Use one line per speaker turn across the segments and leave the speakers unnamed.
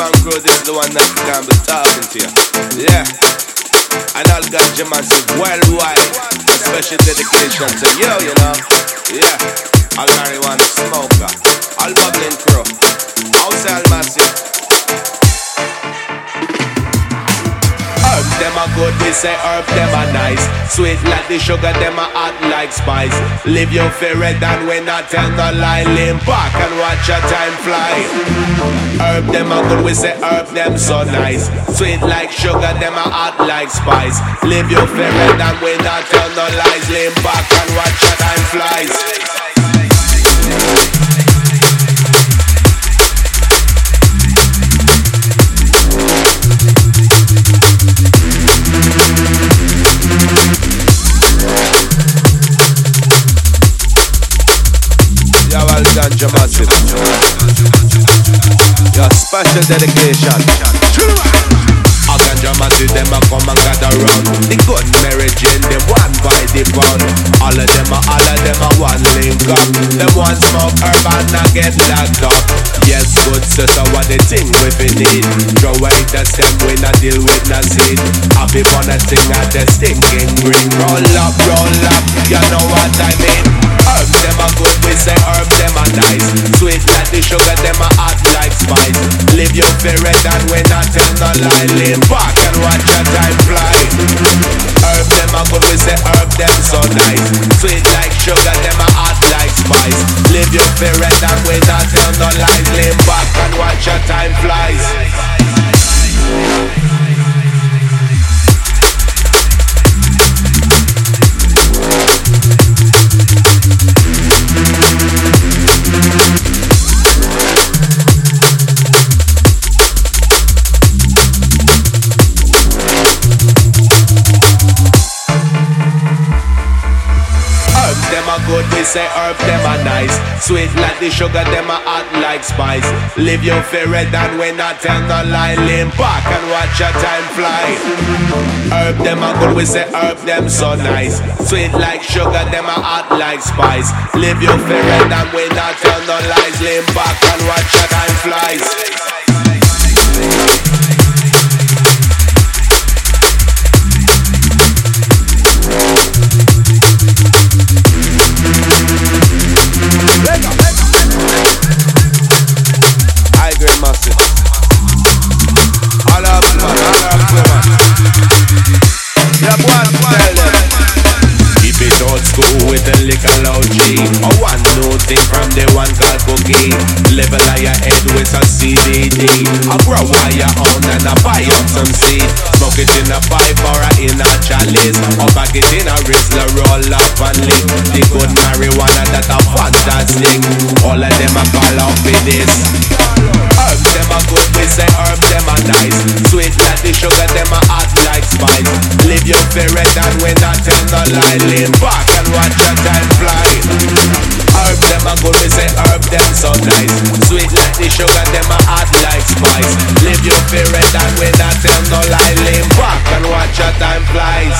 Crew, this is the one that can be talking to you. Yeah. And all ganja massive worldwide. A special dedication to you, you know. Yeah. All marijuana smoker. All bubbling crew. Outside massive. Them a good, we say herb them a nice. Sweet like the sugar, them a hot like spice. Live your fear than when I tell no lie. Lean back and watch your time fly. Herb them a good, we say herb them so nice. Sweet like sugar, them a hot like spice. Live your fear than when I tell no lies. Lean back and watch your time flies. Ganja massive. Your special dedication. A ganja massive, them a come and gather round. The good Mary Jane, them one by the pound. All of them a, all of them a one link up. Them one smoke herb and a get locked up. Yes, good sister, what the thing we fi need. Throw away the stem, we not deal with no seed. Happy for the thing at the stinking green. Roll up, roll up, you know what I mean. Herbs them a good, we say herbs them a nice. Sweet like the sugar, them a hot like spice. Live your spirit and we not tell no lie. Lean back and watch your time fly. Herb them a good, we say herb them so nice. Sweet like sugar, them a hot like spice. Live your spirit and not tell no lies. Lean back and watch your time flies. A good, we say herb them a nice. Sweet like the sugar, them a hot like spice. Live your fear than when I tell no lie. Lean back and watch your time fly. Herb them a good, we say herb them so nice. Sweet like sugar, them a hot like spice. Live your fear than when I tell no lies. Lean back and watch your time flies. With a little loud G. A new thing from the one called Boogie. Level your head with a CBD. I grow wire on and I buy up some seed. Smoke it in a pipe or a in a chalice. Or back it in a Rizla, roll up and lick. The good marijuana that a fantastic. All of them a call out for this. Herbs them a good, we say herb them a nice. Sweet like the sugar, them a hot like spice. Live your spirit and we not tell no lie. Lean back and watch your time fly. Herb them a good, we say herb them so nice. Sweet like the sugar, them a hot like spice. Live your spirit and we not tell no lie. Lean back and watch your time flies.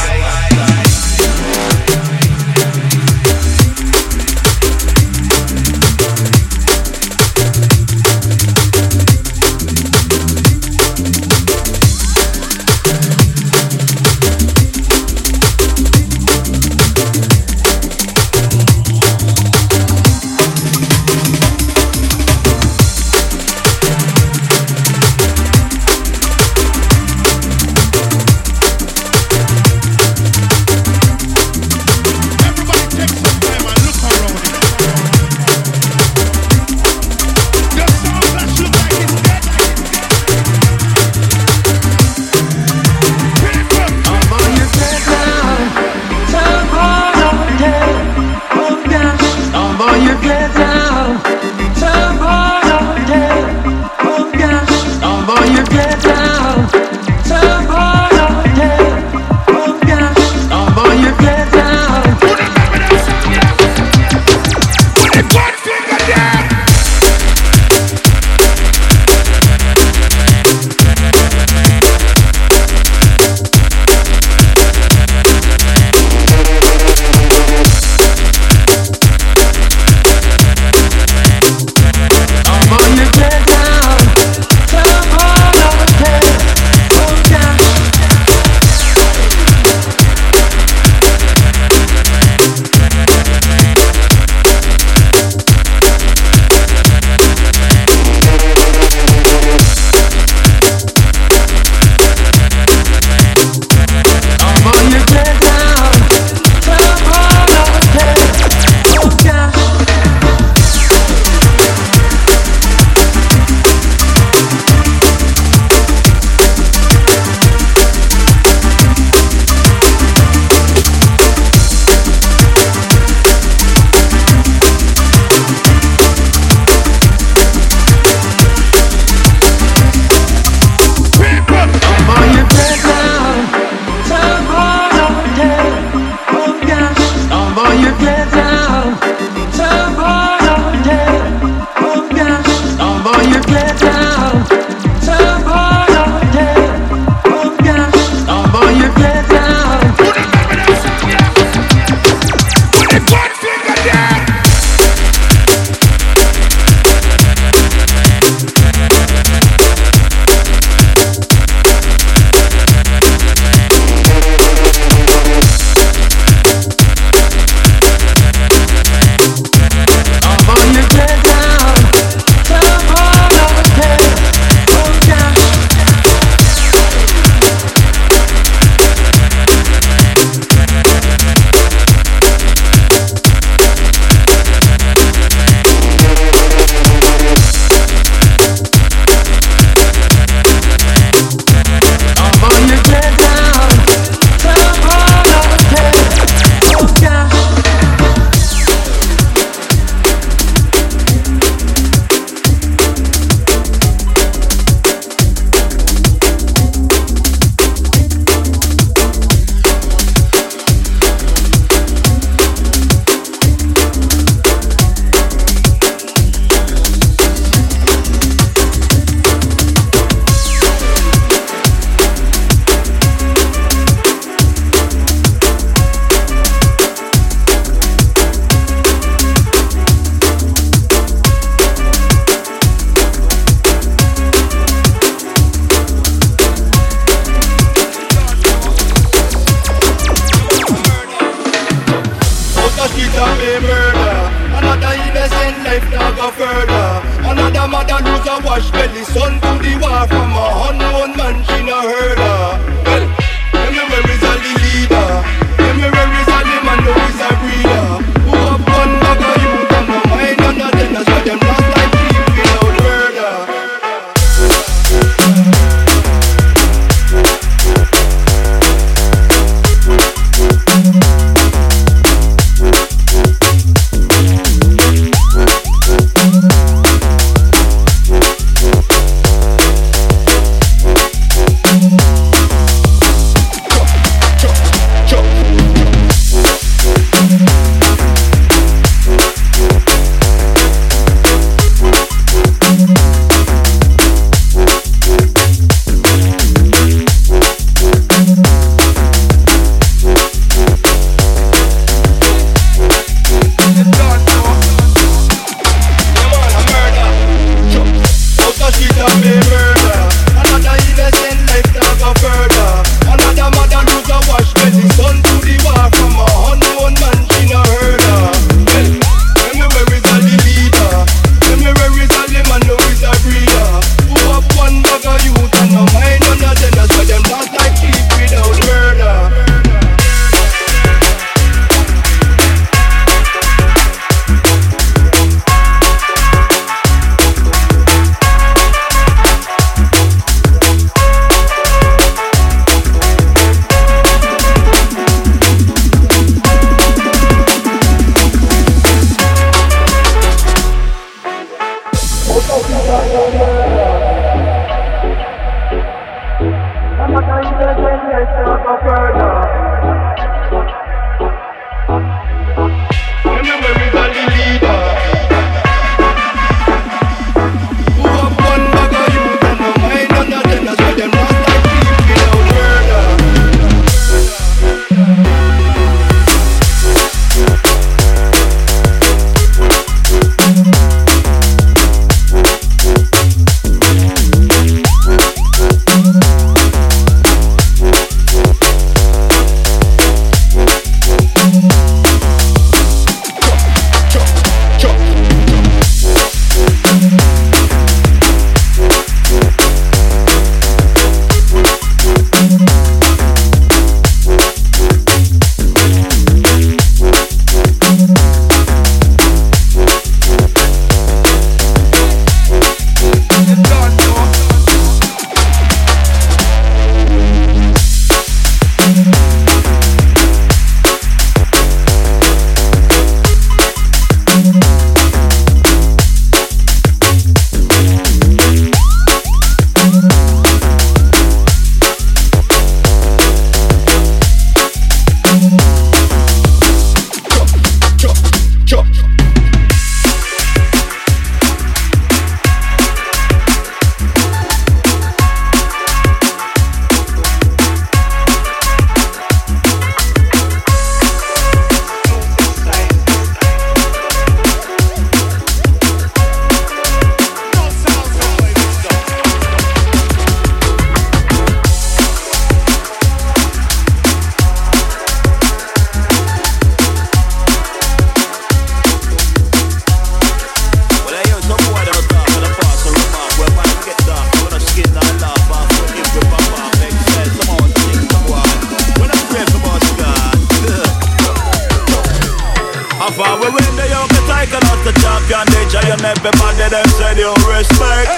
Tell them say they don't respect.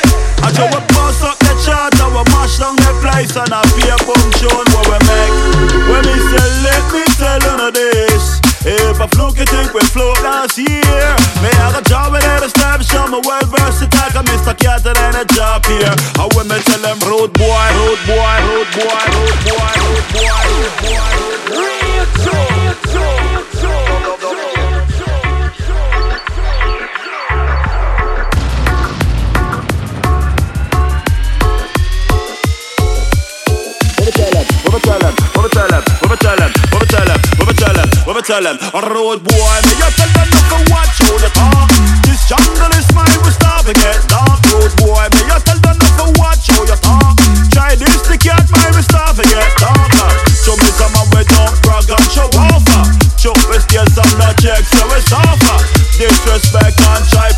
I just we bust up the chart, now we mash down the place and
I be A boom tune what we make. When me say let me tell you this, if I fluke you think we float last year. Me I got job with every step, show me well versatile, I Mr. Cat and a job here. I when me tell them road boy, tell them Road boy, me you tell them not to watch all the talk This jungle is mine, we start to get dark Road boy, me you tell them not to watch all your talk Try this, the cat mine, we start to get dark. Show me some man we don't brag and show off. Chuck with tears, I'm not check, so we suffer Disrespect and try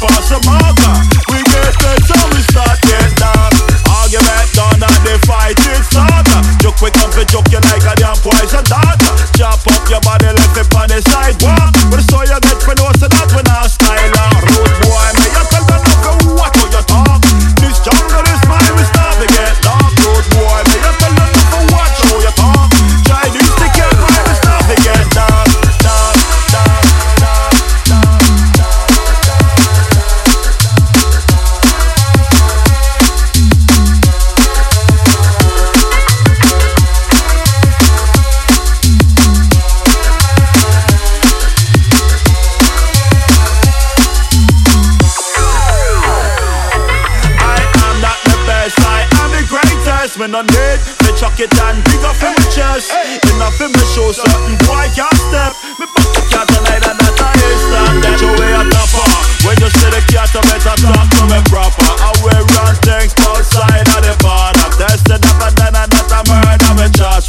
no need Me chuck it and dig up in my chest. Enough in my show something boy can't step. Me back to cat tonight and that I is stand Get your way a topper When you see the cat I better talk to me proper. I wear run things outside of the border. Tested up and then I not a murder me charge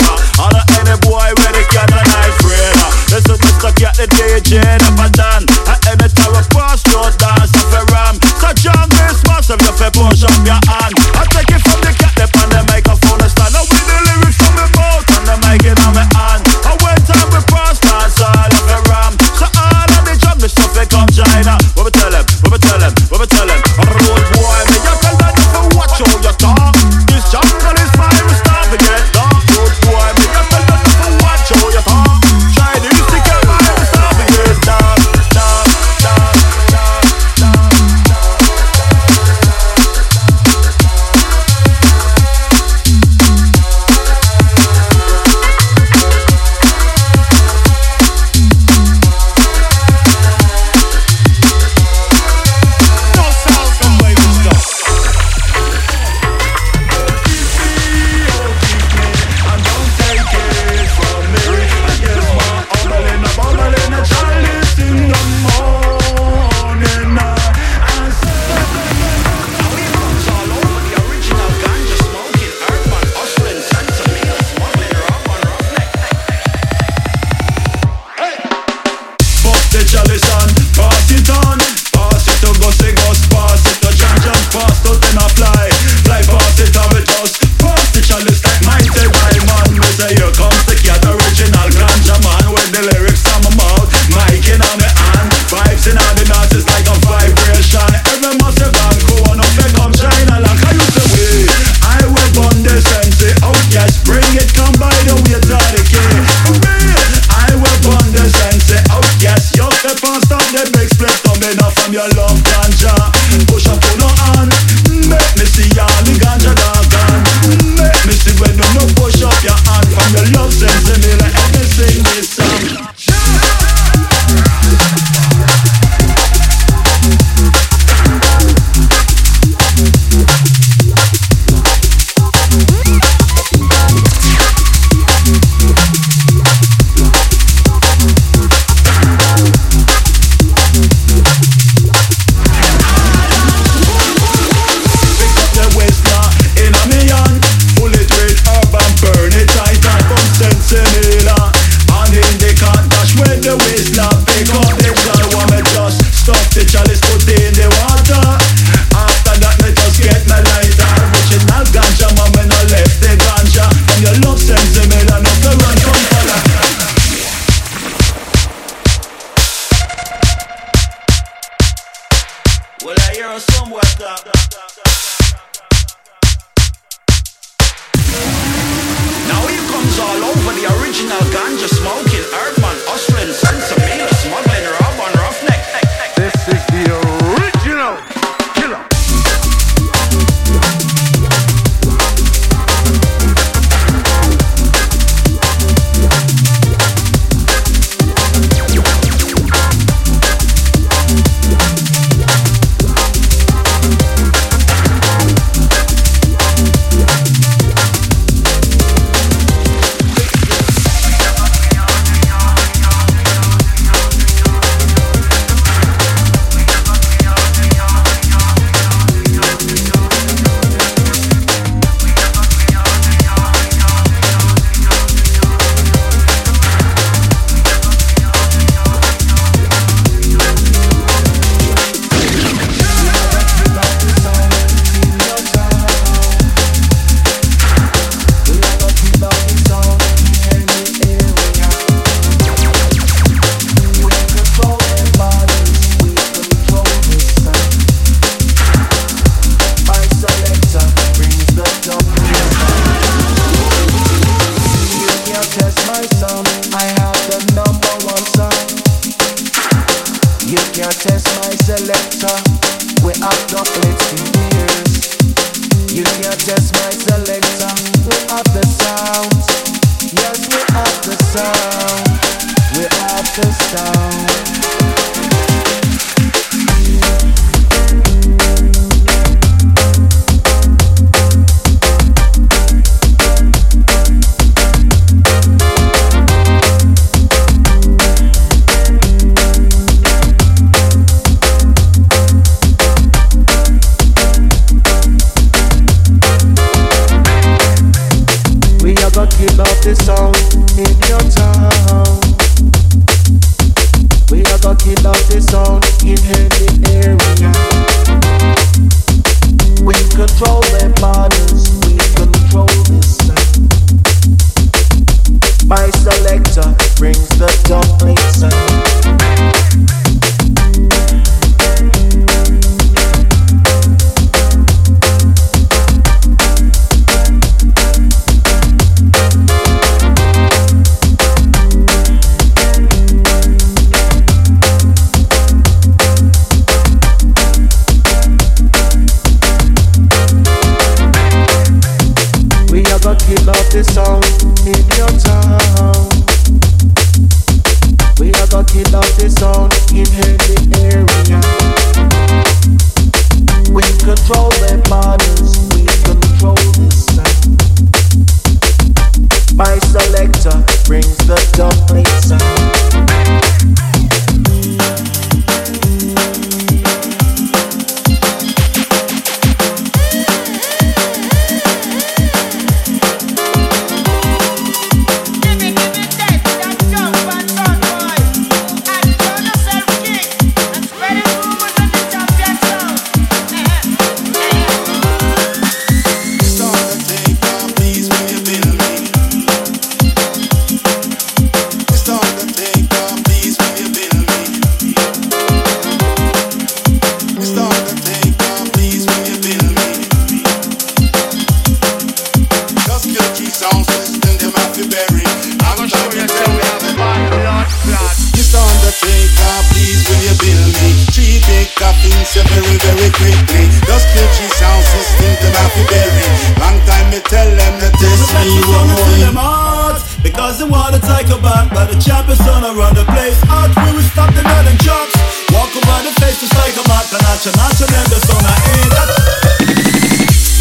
a And nacha nacha them the son of ain't that.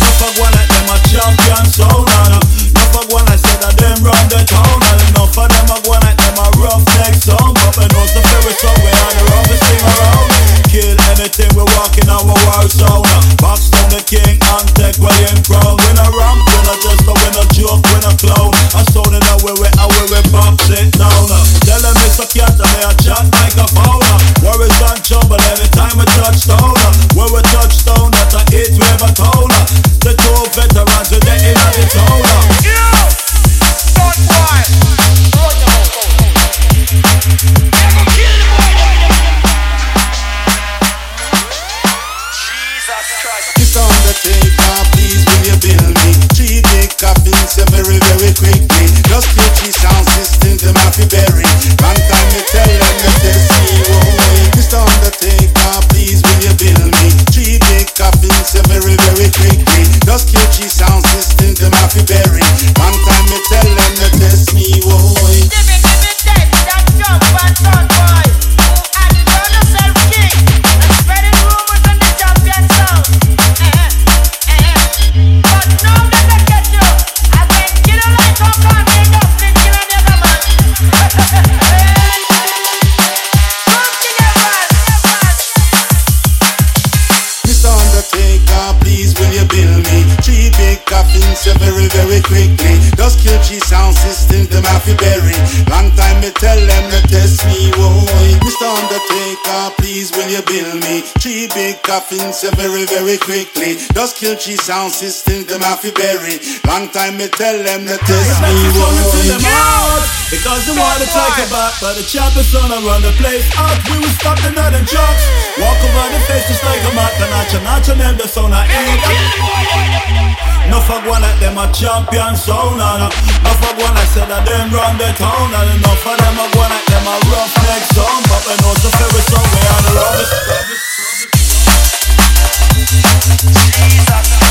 No fuck one like them a champion sound and uh, No fuck one like say that them run the town And uh, enough of them a go like them a rough neck sound But we know the very song we are the roughest thing around. Kill anything we walk in our war zone. Box down the king and take William crown. We no ramp, we no just a we no joke, we no clown. I sound in a way a way we box it down. Tell them it's a cat and they a chat like a fauna Worries and trouble anytime we touch down When we touch down
coffins, yeah, very, very quickly. Just kill G sound system, them have to bury. Long time me tell them to test me, boy.
Because they wanna take it back But the champions gonna run the place out We will stop the nut and jokes Walk over the face just like a mat And nacha nacha them the son of ain't No fuck one at them
them a champion sound and enough of one I said that them run the town and enough of them a go like them a rough neck sound but we know the favorite song we are the roughest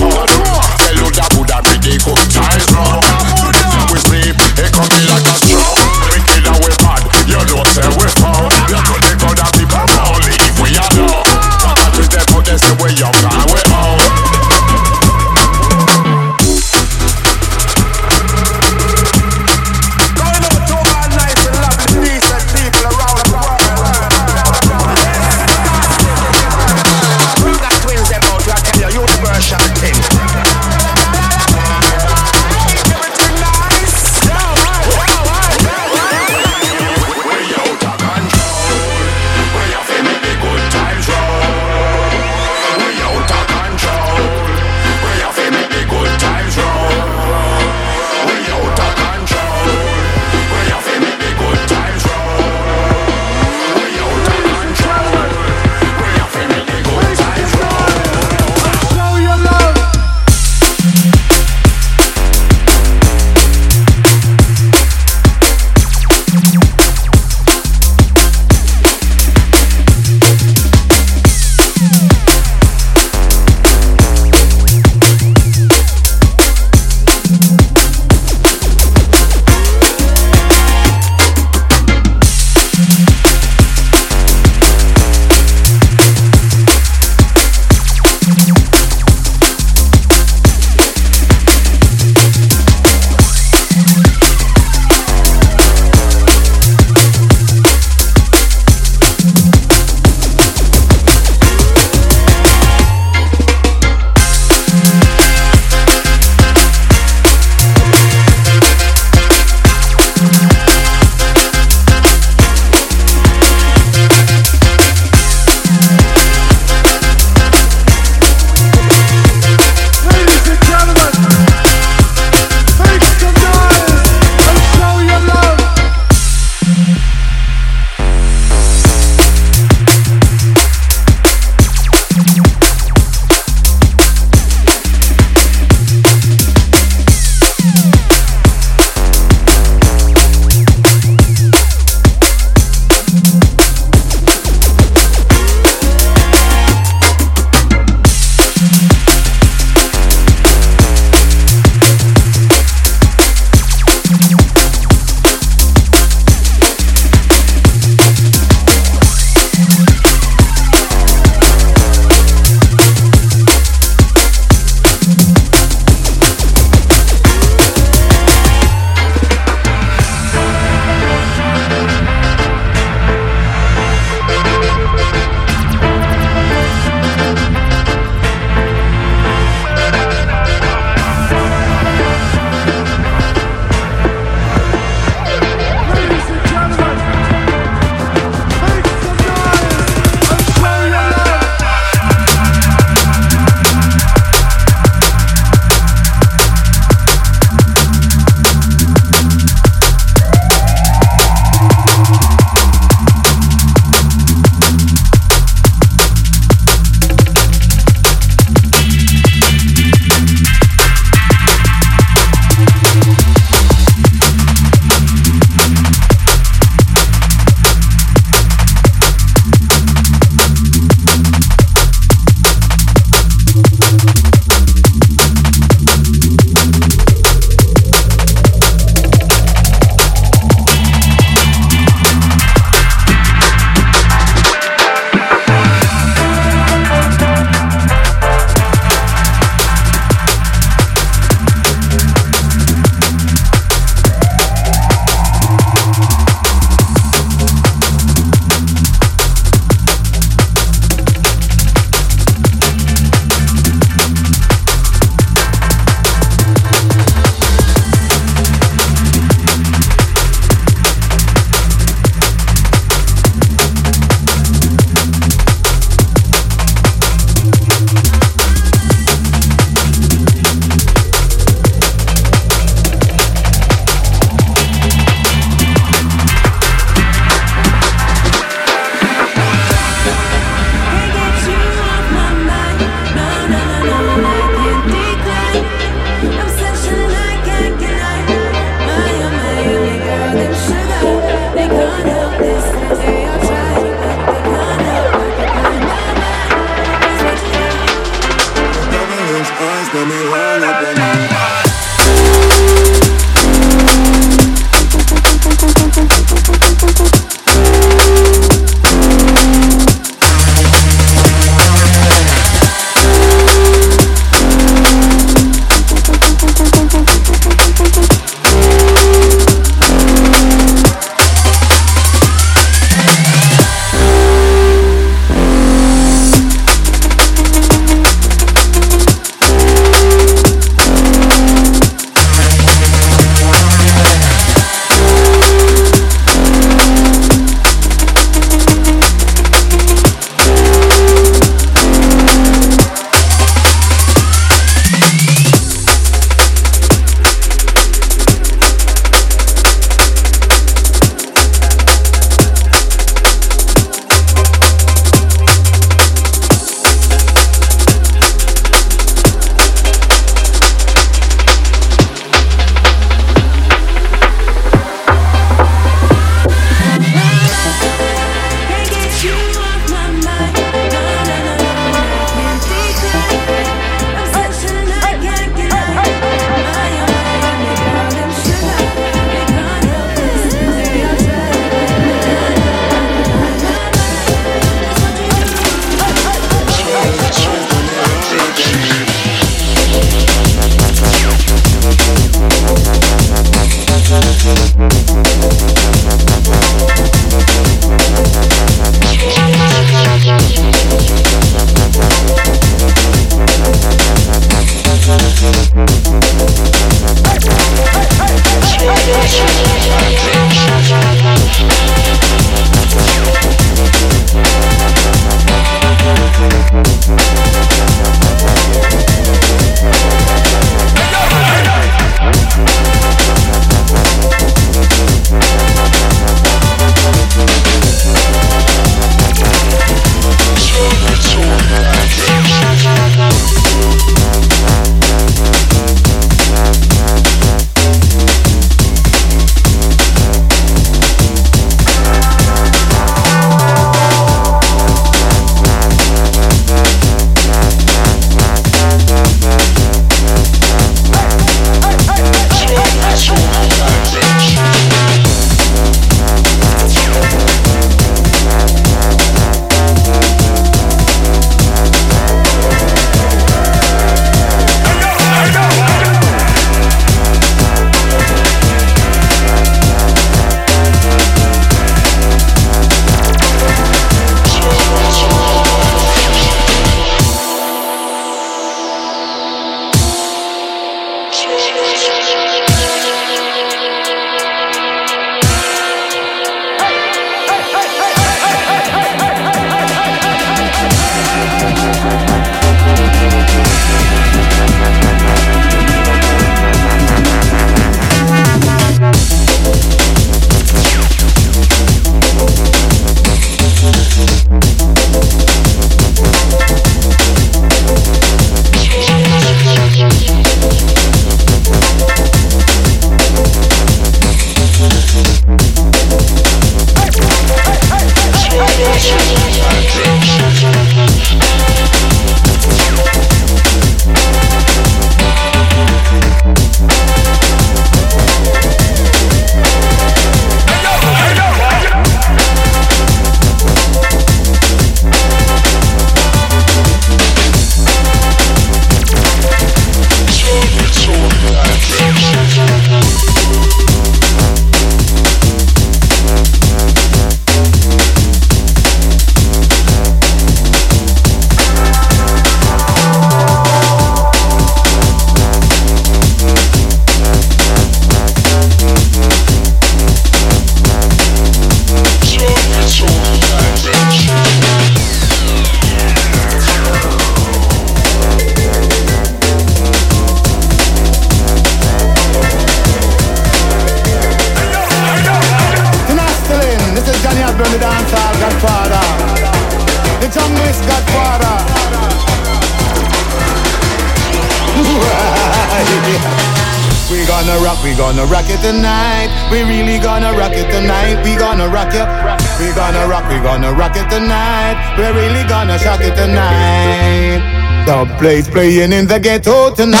place playing in the ghetto tonight.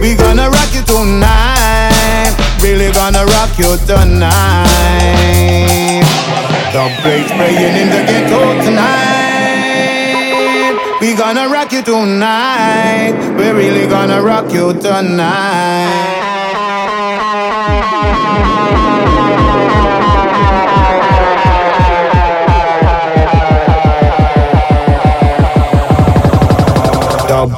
We gonna rock it tonight. Really gonna rock you tonight. The place playing in the ghetto tonight. We gonna rock you tonight. We're really gonna rock you tonight.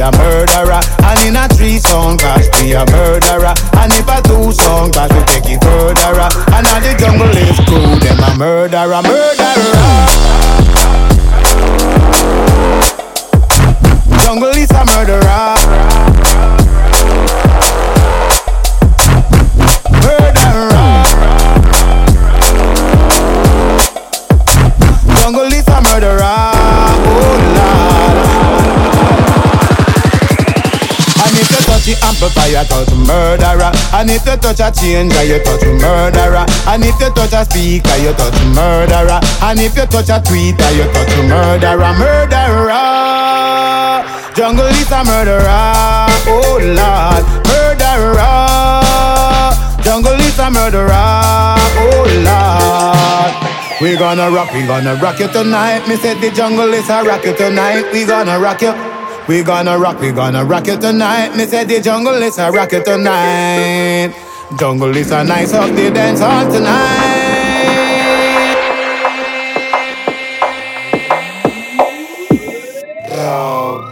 a murderer, and in a three sound class be a murderer, and if a two sound class we take it further, and now the jungle is cool, them a murderer, murderer. Amplifier, touch murderer. And if you touch a changer, you touch a murderer. And if you touch a speaker, you touch a murderer. And if you touch a tweeter, you touch a murderer. Murderer. Jungle is a murderer. Oh Lord. Murderer. Jungle is a murderer. Oh Lord. We gonna rock, we gonna rock you tonight. Me said the jungle is a rock you tonight. We gonna rock you. We gonna rock, we gonna rock it tonight. Me said the jungle is a rock you tonight. Jungle is a nice up the dance hall tonight. Oh,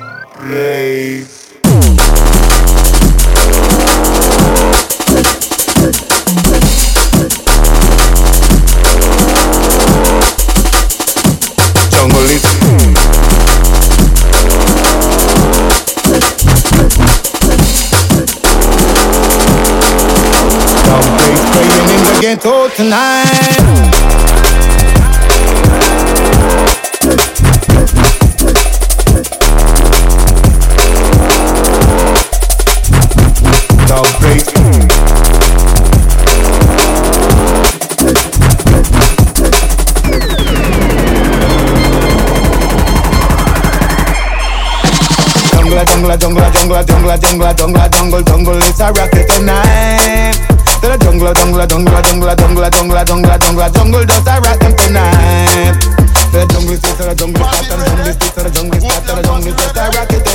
the ghetto tonight. Jungle, jungle, jungle, jungle, jungle, jungle, jungle, jungle, jungle, it's a rocket tonight. To the jungle, jungle, jungle, jungle, jungle, jungle, jungle, jungle, jungle, just a rock them tonight.
The jungle state, the jungle state, the jungle state, the jungle state, the jungle state, I rock it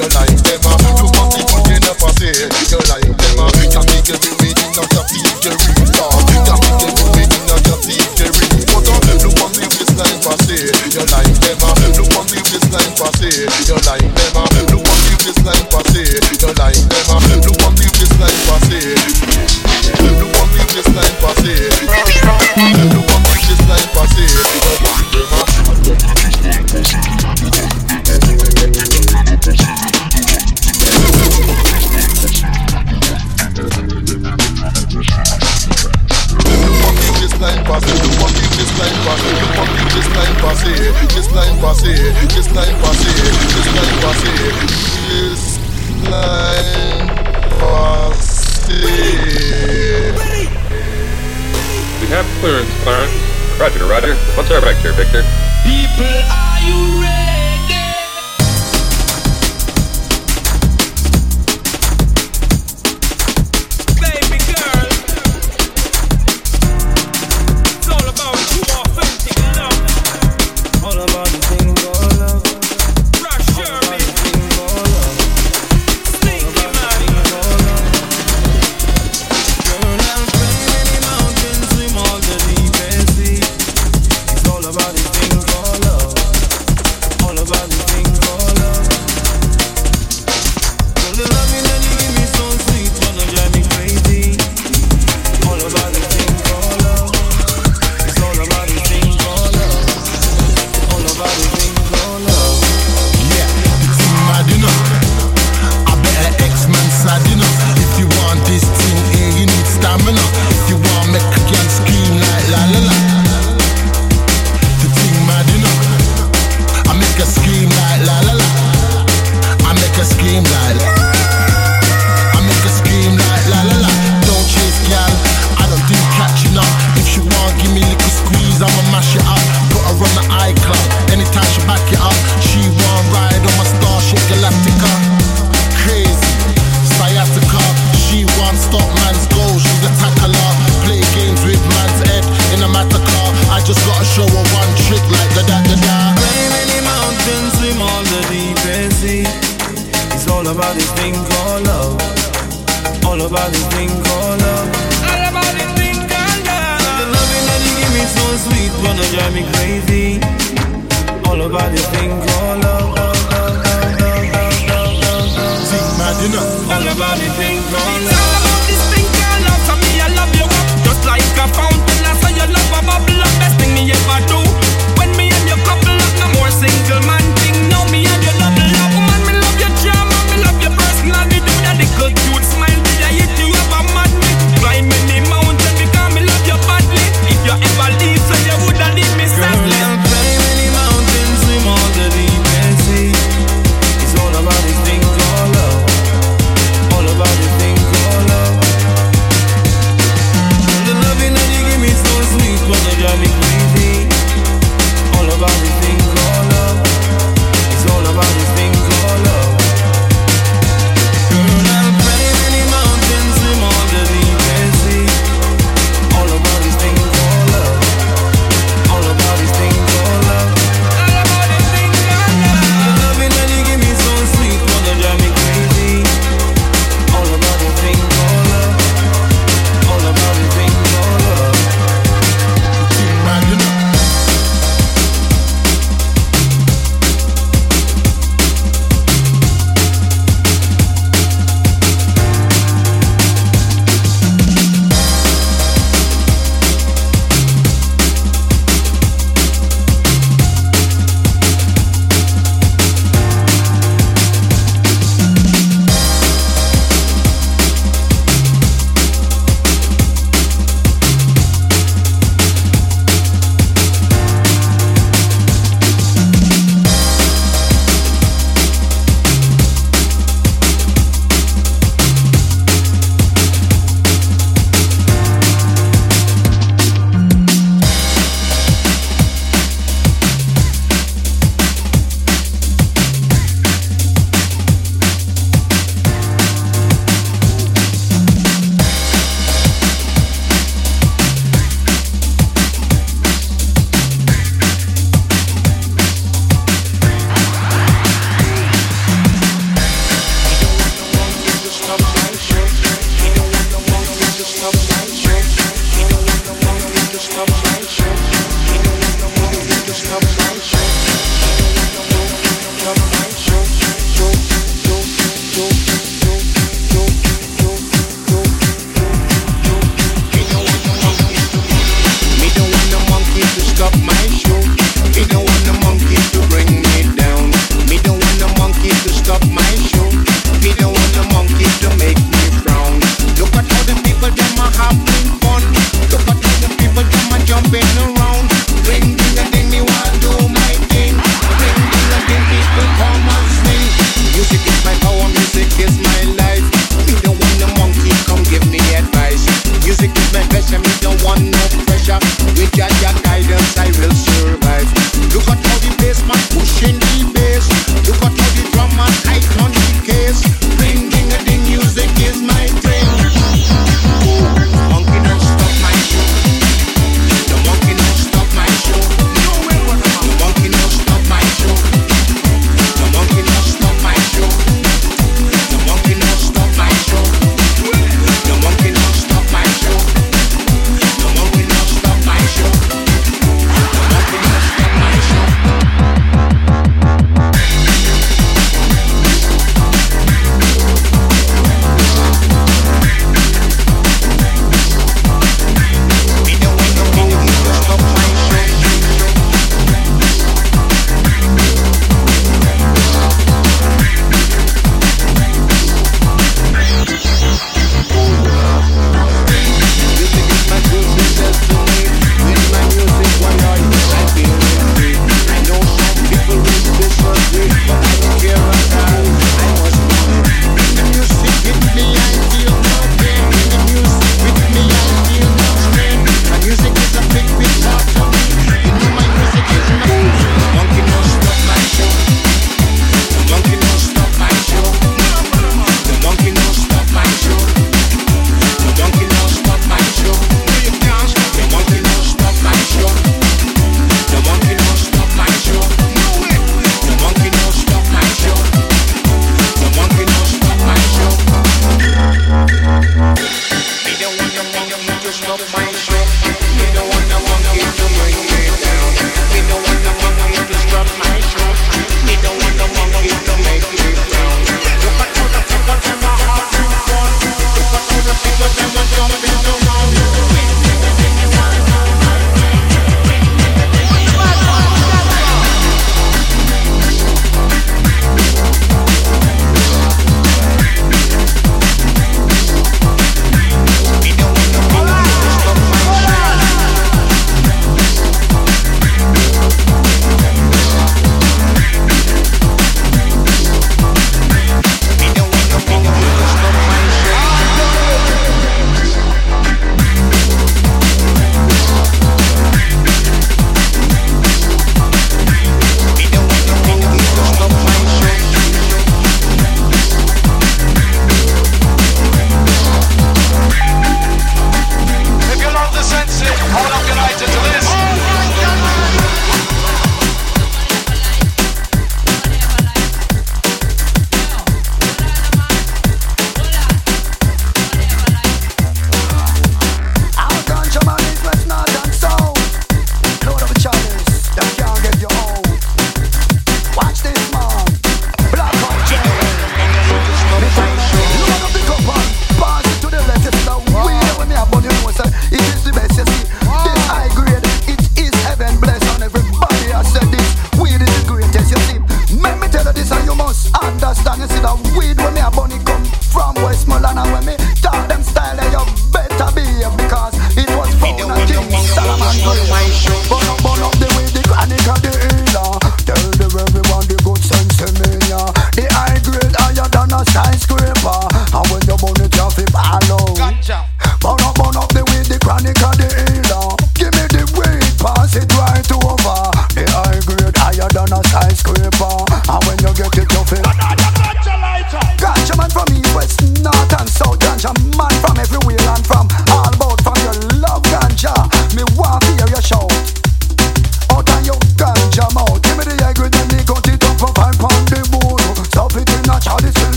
your
life. roger. What's our vector, Victor? People, are
you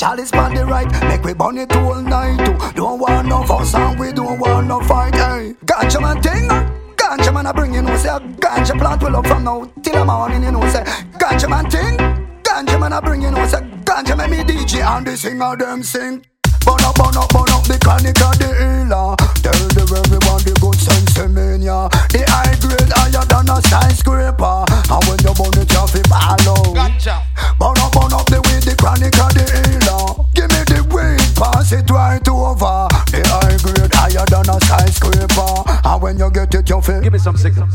Chalice on the right, make we burn it all night too. Don't want no fuss and we don't want no fight. Hey, ganja man ting, ganja man I bring you know say ganja plant will up from now till the morning you know say ganja man ting, ganja man I bring you know say ganja make me DJ and the singer them sing. Burn up, burn up, burn up the chronic of the Give me
some signal.